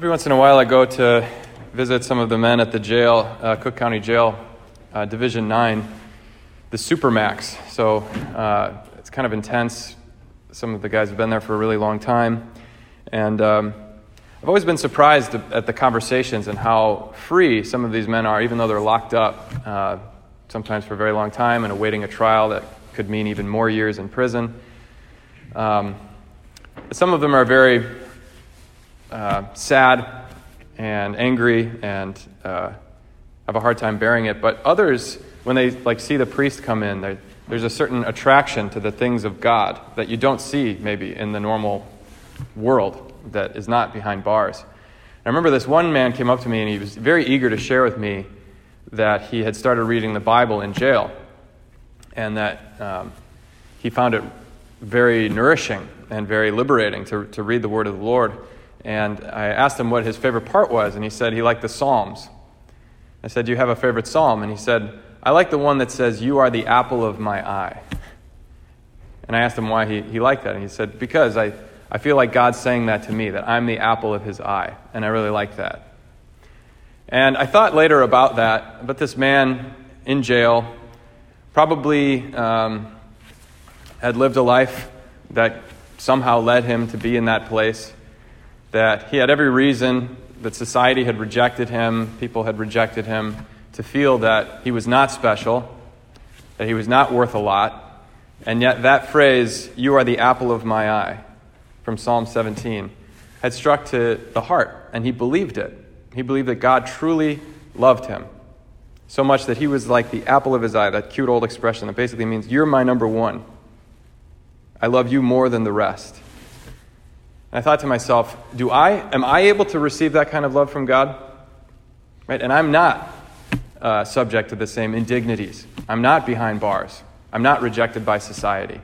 Every once in a while, I go to visit some of the men at the jail, uh, Cook County Jail, uh, Division 9, the Supermax. So uh, it's kind of intense. Some of the guys have been there for a really long time. And um, I've always been surprised at the conversations and how free some of these men are, even though they're locked up, uh, sometimes for a very long time and awaiting a trial that could mean even more years in prison. Um, some of them are very uh, sad and angry and uh, have a hard time bearing it. But others, when they like see the priest come in, there's a certain attraction to the things of God that you don't see maybe in the normal world that is not behind bars. I remember this one man came up to me and he was very eager to share with me that he had started reading the Bible in jail and that um, he found it very nourishing and very liberating to, to read the Word of the Lord. And I asked him what his favorite part was, and he said he liked the Psalms. I said, Do you have a favorite psalm? And he said, I like the one that says, You are the apple of my eye. And I asked him why he, he liked that. And he said, Because I, I feel like God's saying that to me, that I'm the apple of his eye. And I really like that. And I thought later about that, but this man in jail probably um, had lived a life that somehow led him to be in that place, that he had every reason that society had rejected him, people had rejected him, to feel that he was not special, that he was not worth a lot. And yet, that phrase, you are the apple of my eye, from Psalm 17 had struck to the heart, and he believed it. He believed that God truly loved him. So much that he was like the apple of his eye, that cute old expression that basically means, You're my number one. I love you more than the rest. I thought to myself, do I, am I able to receive that kind of love from God? Right? And I'm not uh, subject to the same indignities. I'm not behind bars. I'm not rejected by society.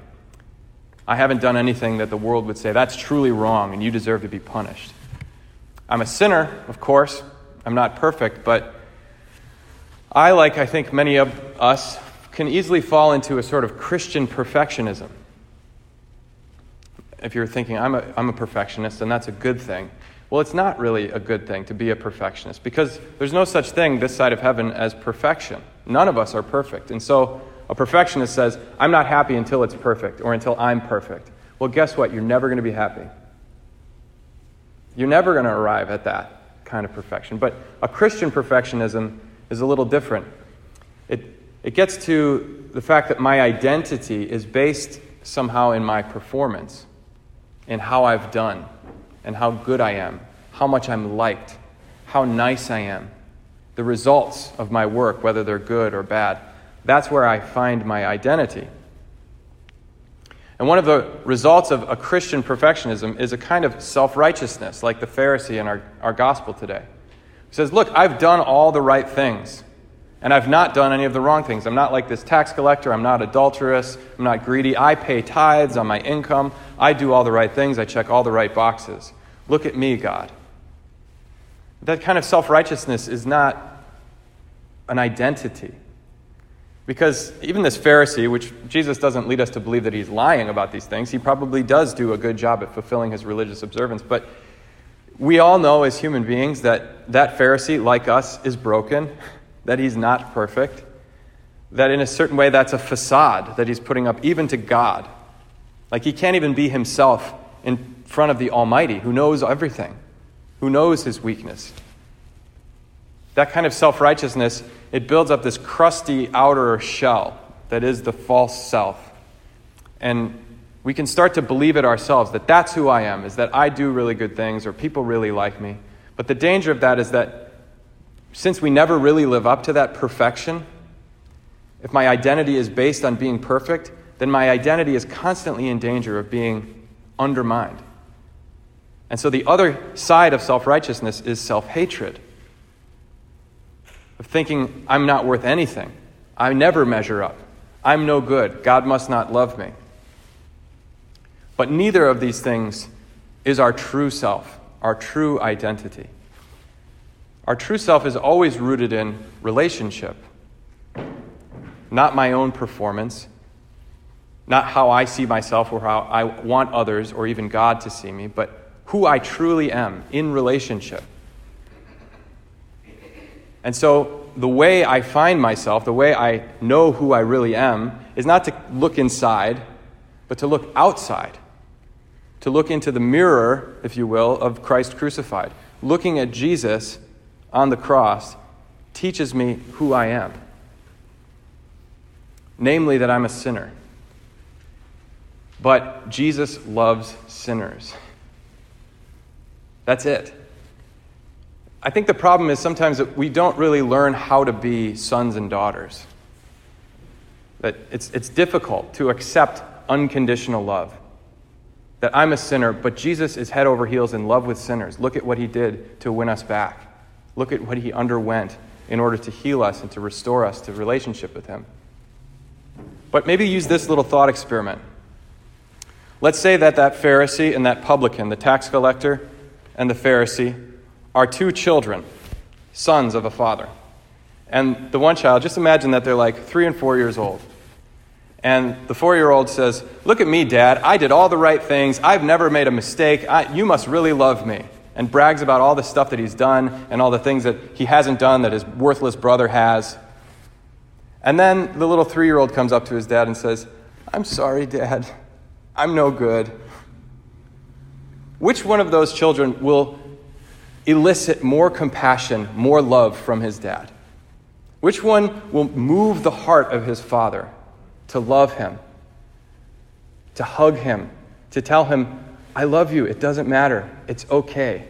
I haven't done anything that the world would say, that's truly wrong and you deserve to be punished. I'm a sinner, of course. I'm not perfect, but I, like I think many of us, can easily fall into a sort of Christian perfectionism. If you're thinking, I'm a, I'm a perfectionist, and that's a good thing. Well, it's not really a good thing to be a perfectionist because there's no such thing this side of heaven as perfection. None of us are perfect. And so a perfectionist says, I'm not happy until it's perfect or until I'm perfect. Well, guess what? You're never going to be happy. You're never going to arrive at that kind of perfection. But a Christian perfectionism is a little different. It, it gets to the fact that my identity is based somehow in my performance, in how I've done, and how good I am, how much I'm liked, how nice I am, the results of my work, whether they're good or bad. That's where I find my identity. And one of the results of a Christian perfectionism is a kind of self righteousness, like the Pharisee in our, our gospel today. He says, Look, I've done all the right things, and I've not done any of the wrong things. I'm not like this tax collector. I'm not adulterous. I'm not greedy. I pay tithes on my income. I do all the right things. I check all the right boxes. Look at me, God. That kind of self righteousness is not an identity. Because even this Pharisee, which Jesus doesn't lead us to believe that he's lying about these things, he probably does do a good job at fulfilling his religious observance. But we all know as human beings that that Pharisee, like us, is broken, that he's not perfect, that in a certain way that's a facade that he's putting up even to God. Like he can't even be himself in front of the Almighty who knows everything, who knows his weakness. That kind of self righteousness it builds up this crusty outer shell that is the false self. And we can start to believe it ourselves that that's who I am, is that I do really good things or people really like me. But the danger of that is that since we never really live up to that perfection, if my identity is based on being perfect, then my identity is constantly in danger of being undermined. And so the other side of self righteousness is self hatred of thinking I'm not worth anything. I never measure up. I'm no good. God must not love me. But neither of these things is our true self, our true identity. Our true self is always rooted in relationship, not my own performance, not how I see myself or how I want others or even God to see me, but who I truly am in relationship. And so, the way I find myself, the way I know who I really am, is not to look inside, but to look outside. To look into the mirror, if you will, of Christ crucified. Looking at Jesus on the cross teaches me who I am namely, that I'm a sinner. But Jesus loves sinners. That's it. I think the problem is sometimes that we don't really learn how to be sons and daughters. That it's, it's difficult to accept unconditional love. That I'm a sinner, but Jesus is head over heels in love with sinners. Look at what he did to win us back. Look at what he underwent in order to heal us and to restore us to relationship with him. But maybe use this little thought experiment. Let's say that that Pharisee and that publican, the tax collector and the Pharisee, are two children, sons of a father. And the one child, just imagine that they're like three and four years old. And the four year old says, Look at me, Dad. I did all the right things. I've never made a mistake. I, you must really love me. And brags about all the stuff that he's done and all the things that he hasn't done that his worthless brother has. And then the little three year old comes up to his dad and says, I'm sorry, Dad. I'm no good. Which one of those children will elicit more compassion, more love from his dad? Which one will move the heart of his father to love him, to hug him, to tell him, I love you, it doesn't matter, it's okay?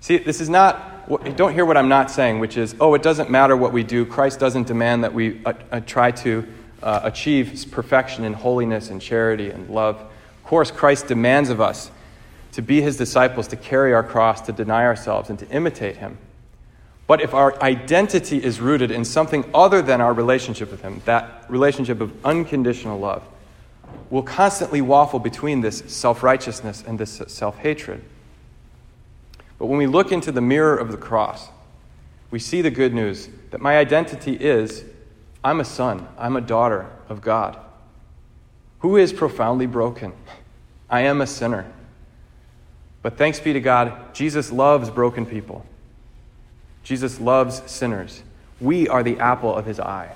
See, this is not, don't hear what I'm not saying, which is, oh, it doesn't matter what we do. Christ doesn't demand that we uh, uh, try to uh, achieve perfection in holiness and charity and love. Of course, Christ demands of us to be his disciples, to carry our cross, to deny ourselves, and to imitate him. But if our identity is rooted in something other than our relationship with him, that relationship of unconditional love, we'll constantly waffle between this self righteousness and this self hatred. But when we look into the mirror of the cross, we see the good news that my identity is I'm a son, I'm a daughter of God, who is profoundly broken. I am a sinner. But thanks be to God, Jesus loves broken people. Jesus loves sinners. We are the apple of his eye.